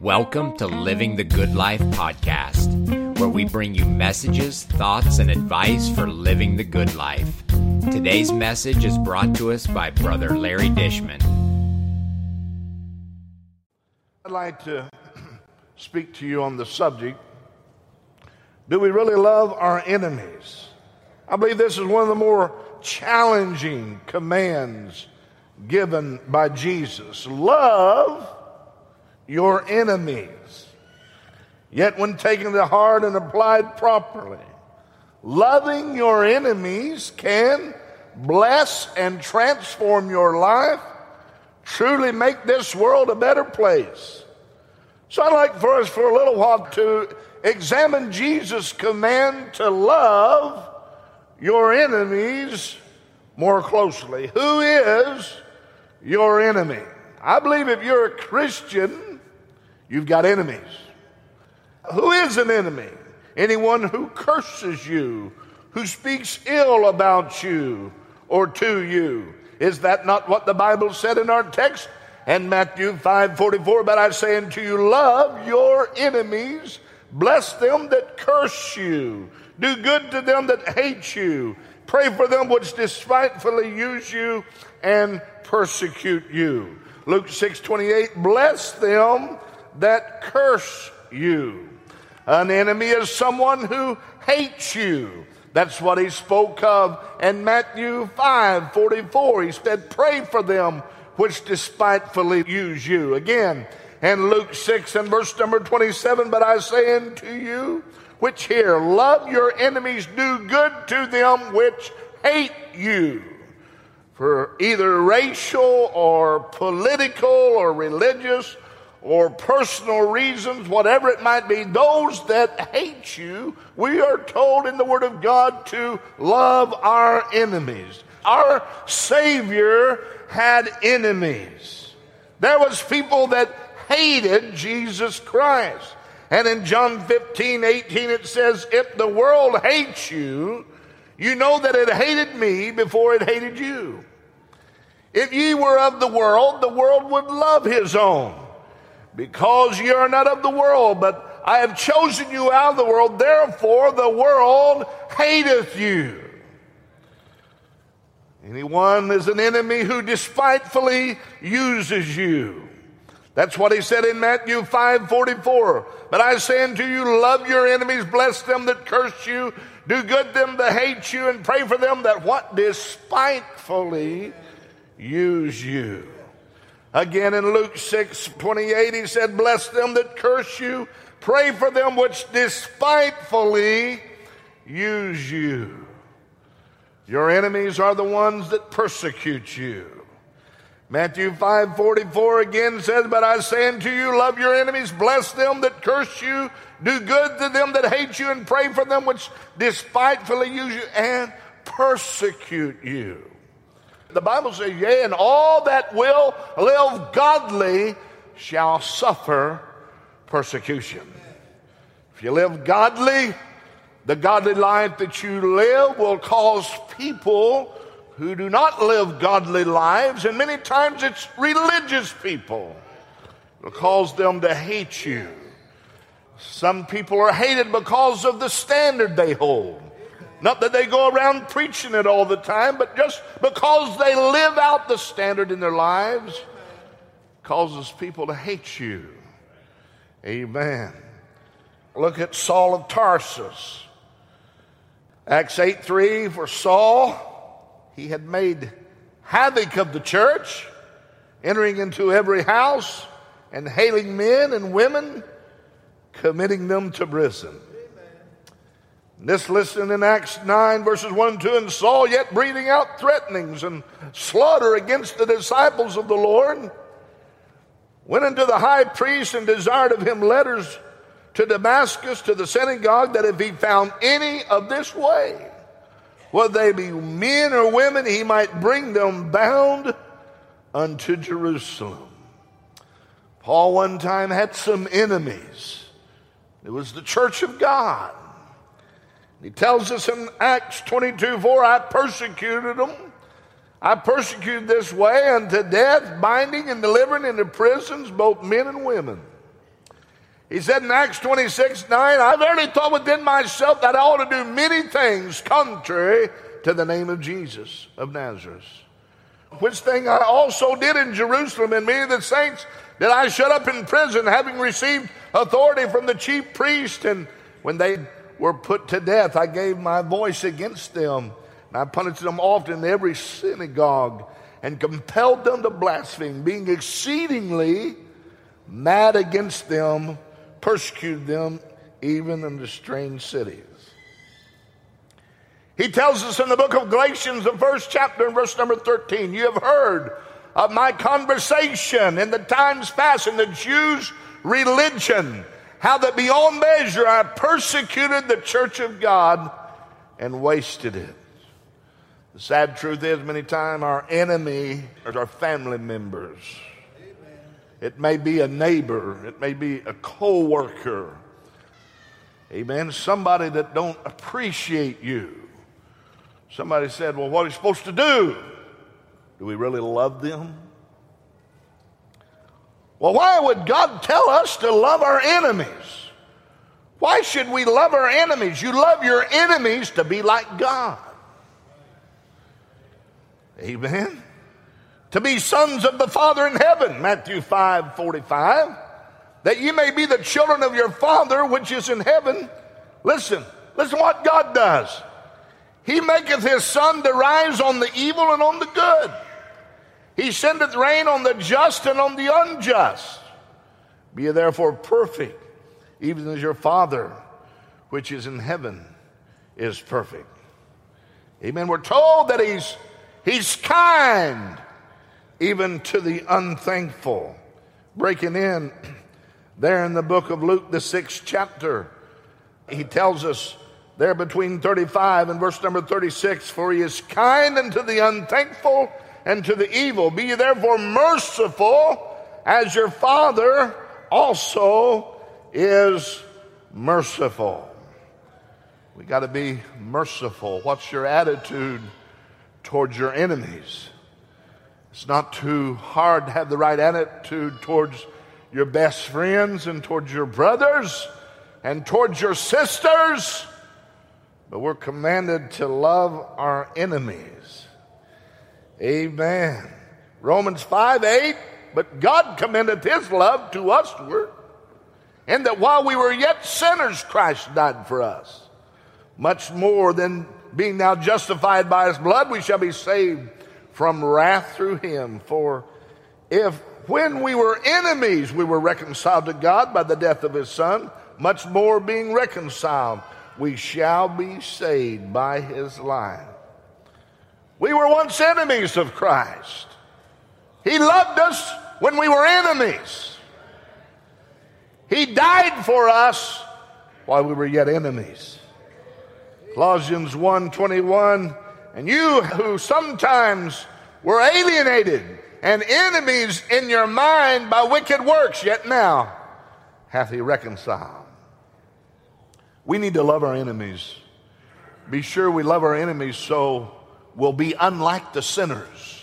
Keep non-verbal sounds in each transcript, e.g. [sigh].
Welcome to Living the Good Life podcast, where we bring you messages, thoughts, and advice for living the good life. Today's message is brought to us by Brother Larry Dishman. I'd like to [clears throat] speak to you on the subject Do we really love our enemies? I believe this is one of the more challenging commands given by Jesus. Love your enemies. Yet, when taken to heart and applied properly, loving your enemies can bless and transform your life, truly make this world a better place. So, I'd like for us for a little while to examine Jesus' command to love your enemies more closely. Who is your enemy? I believe if you're a Christian, You've got enemies. Who is an enemy? Anyone who curses you, who speaks ill about you or to you. Is that not what the Bible said in our text? And Matthew 5 44, but I say unto you, love your enemies, bless them that curse you, do good to them that hate you, pray for them which despitefully use you and persecute you. Luke 6 28, bless them that curse you. An enemy is someone who hates you. That's what he spoke of in Matthew 5 44. He said, Pray for them which despitefully use you. Again, in Luke 6 and verse number 27, but I say unto you, which hear, love your enemies, do good to them which hate you. For either racial or political or religious or personal reasons, whatever it might be, those that hate you, we are told in the Word of God to love our enemies. Our Savior had enemies. There was people that hated Jesus Christ. And in John 15, 18, it says, If the world hates you, you know that it hated me before it hated you. If ye were of the world, the world would love his own. Because you are not of the world, but I have chosen you out of the world, therefore the world hateth you. Anyone is an enemy who despitefully uses you. That's what he said in Matthew 5 44. But I say unto you, love your enemies, bless them that curse you, do good them that hate you, and pray for them that what despitefully use you. Again in Luke 6 28, he said, Bless them that curse you, pray for them which despitefully use you. Your enemies are the ones that persecute you. Matthew 5 44 again says, But I say unto you, love your enemies, bless them that curse you, do good to them that hate you, and pray for them which despitefully use you and persecute you. The Bible says, Yea, and all that will live godly shall suffer persecution. If you live godly, the godly life that you live will cause people who do not live godly lives, and many times it's religious people, will cause them to hate you. Some people are hated because of the standard they hold. Not that they go around preaching it all the time, but just because they live out the standard in their lives causes people to hate you. Amen. Look at Saul of Tarsus. Acts 8 3 for Saul, he had made havoc of the church, entering into every house and hailing men and women, committing them to prison. This listed in Acts 9, verses 1 and 2, and Saul yet breathing out threatenings and slaughter against the disciples of the Lord, went unto the high priest and desired of him letters to Damascus to the synagogue that if he found any of this way, whether they be men or women, he might bring them bound unto Jerusalem. Paul one time had some enemies. It was the church of God. He tells us in Acts 22 4, I persecuted them. I persecuted this way unto death, binding and delivering into prisons both men and women. He said in Acts 26 9, I verily thought within myself that I ought to do many things contrary to the name of Jesus of Nazareth. Which thing I also did in Jerusalem, and many of the saints did I shut up in prison, having received authority from the chief priest. And when they were put to death, I gave my voice against them. And I punished them often in every synagogue and compelled them to blaspheme, being exceedingly mad against them, persecuted them even in the strange cities. He tells us in the book of Galatians, the first chapter, in verse number 13, you have heard of my conversation in the times past in the Jews' religion, how that beyond measure I persecuted the church of God and wasted it. The sad truth is, many times our enemy is our family members. Amen. It may be a neighbor, it may be a co-worker. Amen. Somebody that don't appreciate you. Somebody said, Well, what are you supposed to do? Do we really love them? Well, why would God tell us to love our enemies? Why should we love our enemies? You love your enemies to be like God. Amen. To be sons of the Father in heaven, Matthew 5 45. That you may be the children of your Father which is in heaven. Listen, listen what God does. He maketh his sun to rise on the evil and on the good. He sendeth rain on the just and on the unjust. Be ye therefore perfect, even as your Father, which is in heaven, is perfect. Amen. We're told that he's, he's kind even to the unthankful. Breaking in [clears throat] there in the book of Luke, the sixth chapter, he tells us there between 35 and verse number 36 For he is kind unto the unthankful and to the evil. Be therefore merciful, as your Father also is merciful. We got to be merciful. What's your attitude towards your enemies? It's not too hard to have the right attitude towards your best friends and towards your brothers and towards your sisters but we're commanded to love our enemies. Amen. Romans 5 8, but God commendeth his love to usward, and that while we were yet sinners, Christ died for us. Much more than being now justified by his blood, we shall be saved from wrath through him. For if when we were enemies, we were reconciled to God by the death of his son, much more being reconciled we shall be saved by his life. We were once enemies of Christ. He loved us when we were enemies. He died for us while we were yet enemies. Colossians 1:21 and you who sometimes were alienated and enemies in your mind by wicked works yet now hath he reconciled we need to love our enemies. Be sure we love our enemies so we'll be unlike the sinners.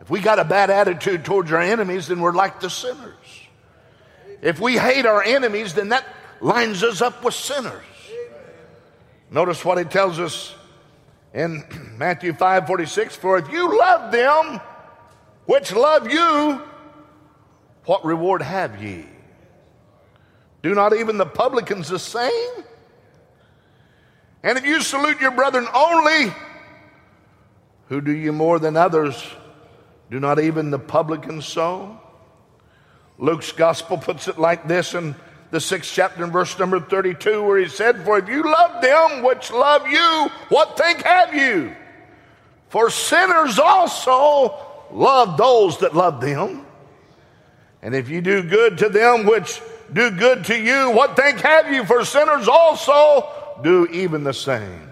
If we got a bad attitude towards our enemies, then we're like the sinners. If we hate our enemies, then that lines us up with sinners. Notice what he tells us in [clears throat] Matthew 5 46 For if you love them which love you, what reward have ye? Do not even the publicans the same? And if you salute your brethren only, who do you more than others? Do not even the publicans so? Luke's gospel puts it like this in the sixth chapter in verse number 32, where he said, For if you love them which love you, what think have you? For sinners also love those that love them. And if you do good to them which do good to you, what thank have you? For sinners also do even the same.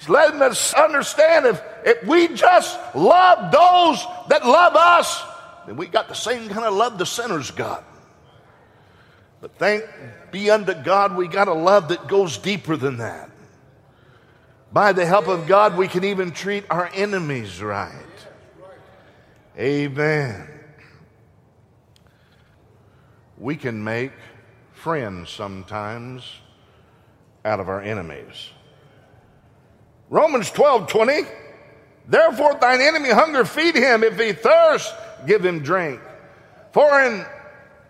He's letting us understand if, if we just love those that love us, then we got the same kind of love the sinners got. But thank be unto God, we got a love that goes deeper than that. By the help of God, we can even treat our enemies right. Amen. we can make friends sometimes out of our enemies. Romans 12 20. Therefore, thine enemy hunger, feed him. If he thirst, give him drink. For in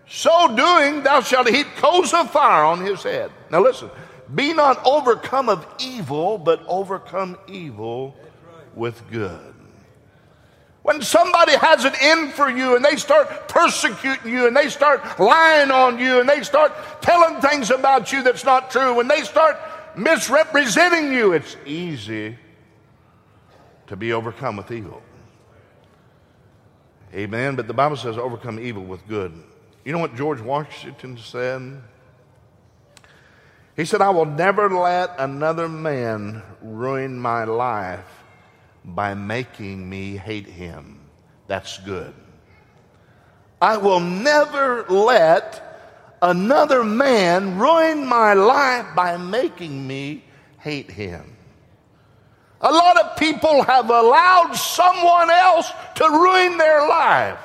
so doing, thou shalt heap coals of fire on his head. Now, listen be not overcome of evil, but overcome evil with good. When somebody has it in for you and they start persecuting you and they start lying on you and they start telling things about you that's not true, when they start misrepresenting you, it's easy to be overcome with evil. Amen. But the Bible says overcome evil with good. You know what George Washington said? He said, I will never let another man ruin my life by making me hate him. That's good. I will never let another man ruined my life by making me hate him. A lot of people have allowed someone else to ruin their life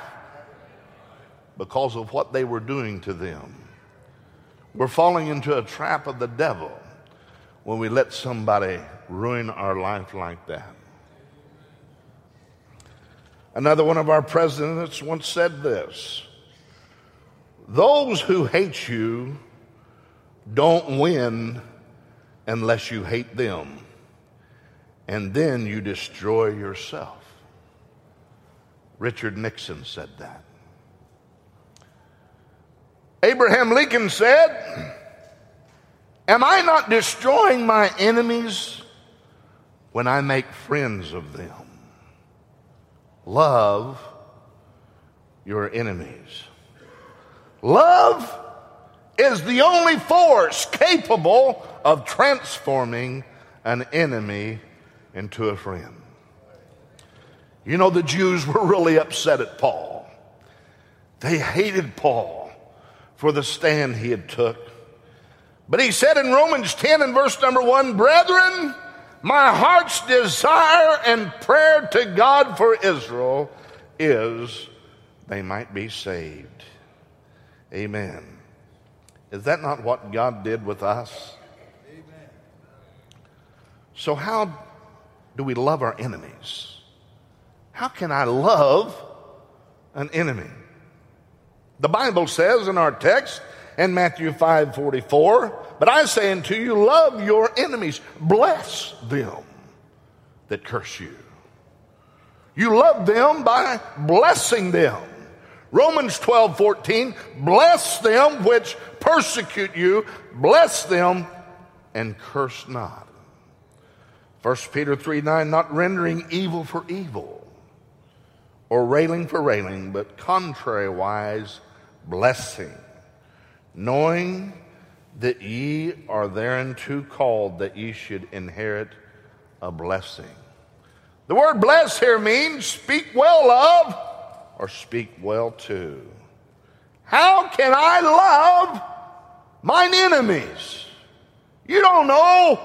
because of what they were doing to them. We're falling into a trap of the devil when we let somebody ruin our life like that. Another one of our presidents once said this Those who hate you don't win unless you hate them, and then you destroy yourself. Richard Nixon said that. Abraham Lincoln said, Am I not destroying my enemies when I make friends of them? Love your enemies. Love is the only force capable of transforming an enemy into a friend. You know, the Jews were really upset at Paul. They hated Paul for the stand he had took. But he said in Romans 10 and verse number 1, Brethren, my heart's desire and prayer to God for Israel is they might be saved. Amen. Is that not what God did with us? Amen. So, how do we love our enemies? How can I love an enemy? The Bible says in our text in Matthew 5 44, but I say unto you, love your enemies, bless them that curse you. You love them by blessing them. Romans 12 14, bless them which persecute you, bless them and curse not. 1 Peter 3 9, not rendering evil for evil or railing for railing, but contrariwise blessing, knowing that ye are thereunto called that ye should inherit a blessing. The word bless here means speak well of or speak well to. How can I love mine enemies? You don't know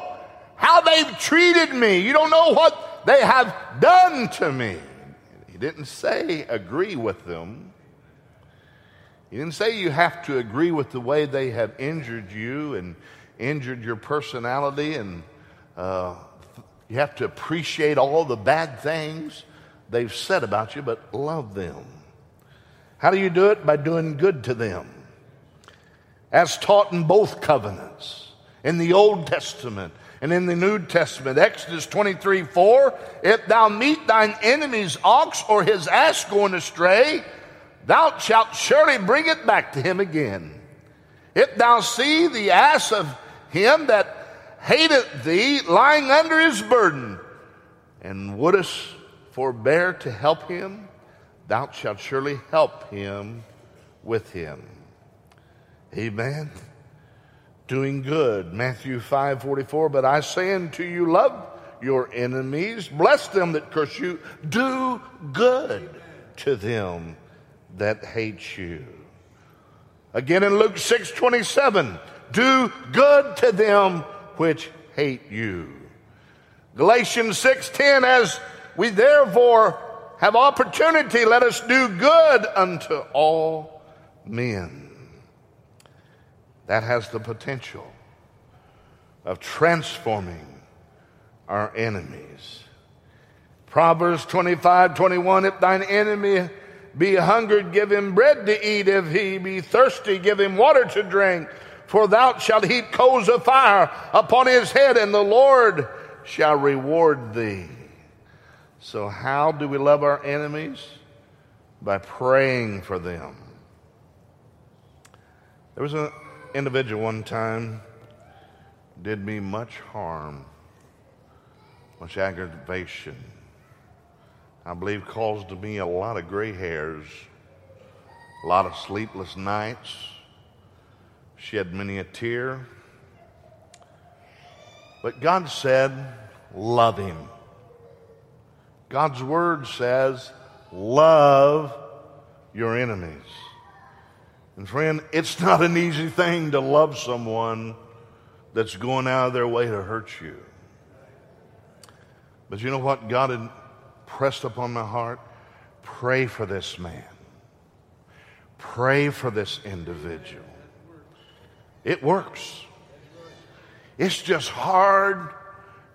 how they've treated me. You don't know what they have done to me. He didn't say agree with them. He didn't say you have to agree with the way they have injured you and injured your personality, and uh, you have to appreciate all the bad things they've said about you, but love them. How do you do it? By doing good to them. As taught in both covenants, in the Old Testament and in the New Testament. Exodus 23 4 If thou meet thine enemy's ox or his ass going astray, thou shalt surely bring it back to him again. If thou see the ass of him that hateth thee lying under his burden, and wouldest forbear to help him, thou shalt surely help him with him. Amen. Doing good. Matthew 5 44. But I say unto you, love your enemies, bless them that curse you, do good to them that hate you. Again in Luke 6 27, do good to them which hate you. Galatians 6:10 as we therefore have opportunity let us do good unto all men. that has the potential of transforming our enemies. Proverbs 25 21 If thine enemy be hungered, give him bread to eat. If he be thirsty, give him water to drink. For thou shalt heap coals of fire upon his head, and the Lord shall reward thee. So, how do we love our enemies? By praying for them. There was an individual one time did me much harm, much aggravation. I believe caused me a lot of gray hairs, a lot of sleepless nights, shed many a tear. But God said, Love him. God's word says, Love your enemies. And friend, it's not an easy thing to love someone that's going out of their way to hurt you. But you know what God had pressed upon my heart? Pray for this man. Pray for this individual. It works. It's just hard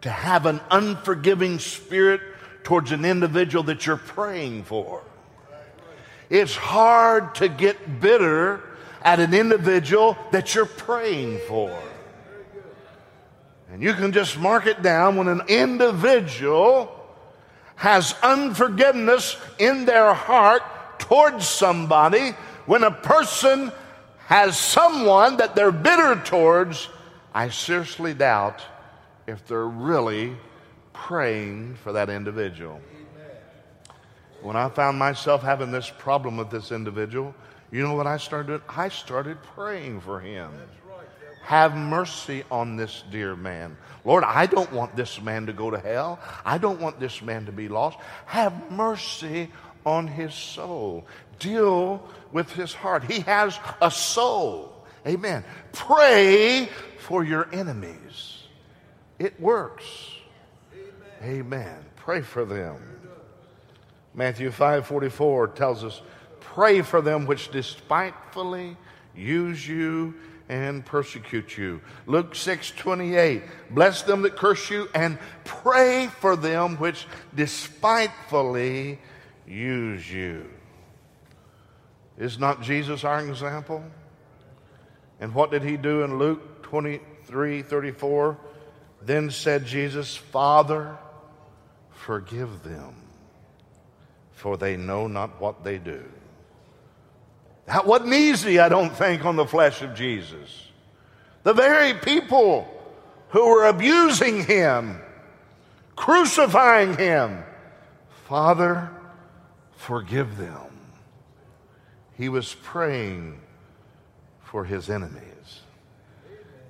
to have an unforgiving spirit towards an individual that you're praying for. It's hard to get bitter at an individual that you're praying for. And you can just mark it down when an individual has unforgiveness in their heart towards somebody, when a person has someone that they're bitter towards, I seriously doubt if they're really praying for that individual. When I found myself having this problem with this individual, you know what I started doing? I started praying for him. Have mercy on this dear man. Lord, I don't want this man to go to hell. I don't want this man to be lost. Have mercy on his soul. Deal with his heart. He has a soul. Amen. Pray for your enemies. It works. Amen. Pray for them. Matthew 5:44 tells us, "Pray for them which despitefully use you and persecute you." Luke 6:28, "Bless them that curse you and pray for them which despitefully use you." Is not Jesus our example? And what did he do in Luke 23 34? Then said Jesus, Father, forgive them, for they know not what they do. That wasn't easy, I don't think, on the flesh of Jesus. The very people who were abusing him, crucifying him, Father, forgive them. He was praying for his enemies.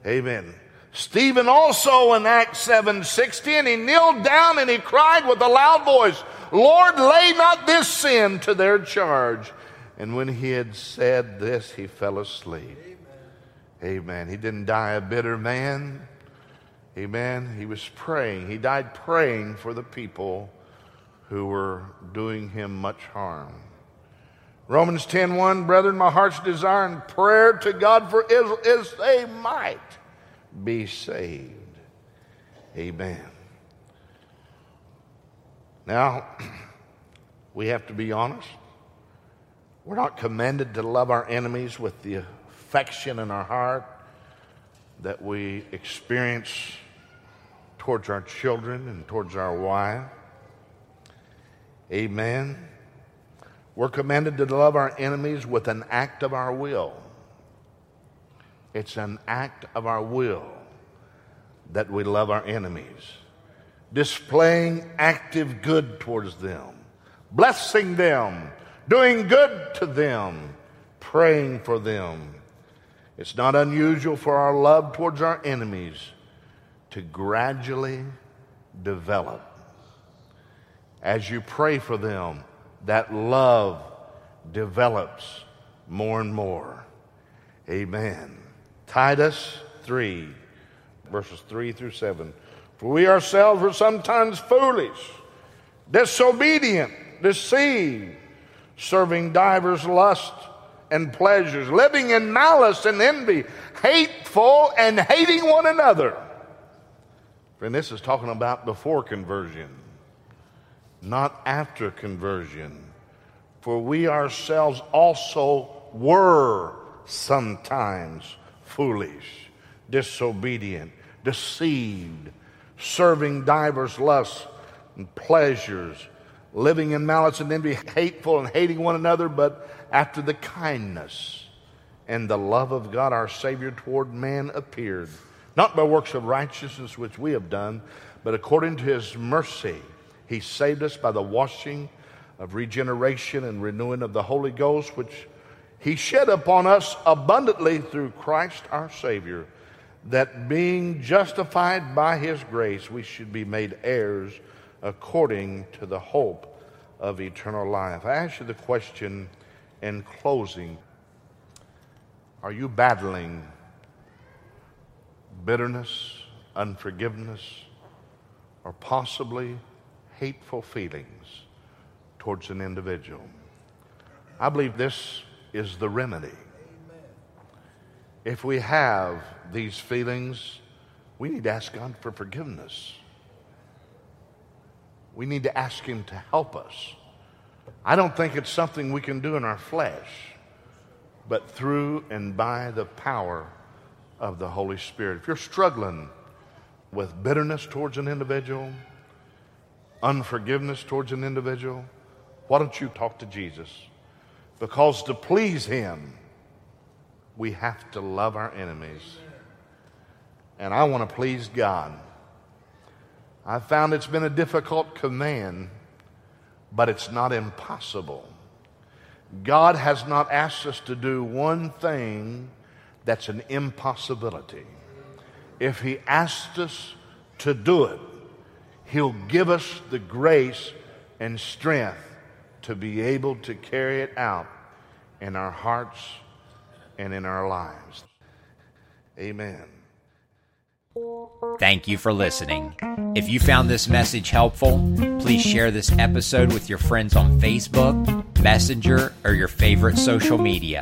Amen. Stephen also in Acts 7 16, he kneeled down and he cried with a loud voice, Lord, lay not this sin to their charge. And when he had said this, he fell asleep. Amen. Amen. He didn't die a bitter man. Amen. He was praying. He died praying for the people who were doing him much harm. Romans 10:1, brethren, my heart's desire and prayer to God for Israel is they might be saved. Amen. Now, [clears throat] we have to be honest. We're not commanded to love our enemies with the affection in our heart that we experience towards our children and towards our wife. Amen. We're commanded to love our enemies with an act of our will. It's an act of our will that we love our enemies, displaying active good towards them, blessing them, doing good to them, praying for them. It's not unusual for our love towards our enemies to gradually develop. As you pray for them, that love develops more and more. Amen. Titus 3, verses 3 through 7. For we ourselves were sometimes foolish, disobedient, deceived, serving divers lusts and pleasures, living in malice and envy, hateful and hating one another. Friend, this is talking about before conversion, not after conversion. For we ourselves also were sometimes foolish, disobedient, deceived, serving divers lusts and pleasures, living in malice and envy, hateful and hating one another, but after the kindness and the love of God our Savior toward man appeared, not by works of righteousness which we have done, but according to his mercy, he saved us by the washing of regeneration and renewing of the Holy Ghost, which he shed upon us abundantly through Christ our Savior, that being justified by his grace, we should be made heirs according to the hope of eternal life. I ask you the question in closing Are you battling bitterness, unforgiveness, or possibly hateful feelings towards an individual? I believe this is the remedy. If we have these feelings, we need to ask God for forgiveness. We need to ask Him to help us. I don't think it's something we can do in our flesh, but through and by the power of the Holy Spirit. If you're struggling with bitterness towards an individual, unforgiveness towards an individual, why don't you talk to Jesus? Because to please Him, we have to love our enemies. And I want to please God. I've found it's been a difficult command, but it's not impossible. God has not asked us to do one thing that's an impossibility. If He asked us to do it, He'll give us the grace and strength to be able to carry it out in our hearts and in our lives. Amen. Thank you for listening. If you found this message helpful, please share this episode with your friends on Facebook, Messenger, or your favorite social media.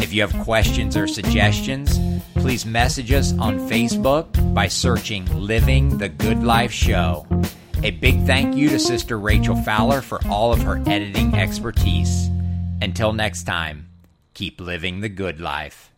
If you have questions or suggestions, please message us on Facebook by searching Living the Good Life Show. A big thank you to Sister Rachel Fowler for all of her editing expertise. Until next time, keep living the good life.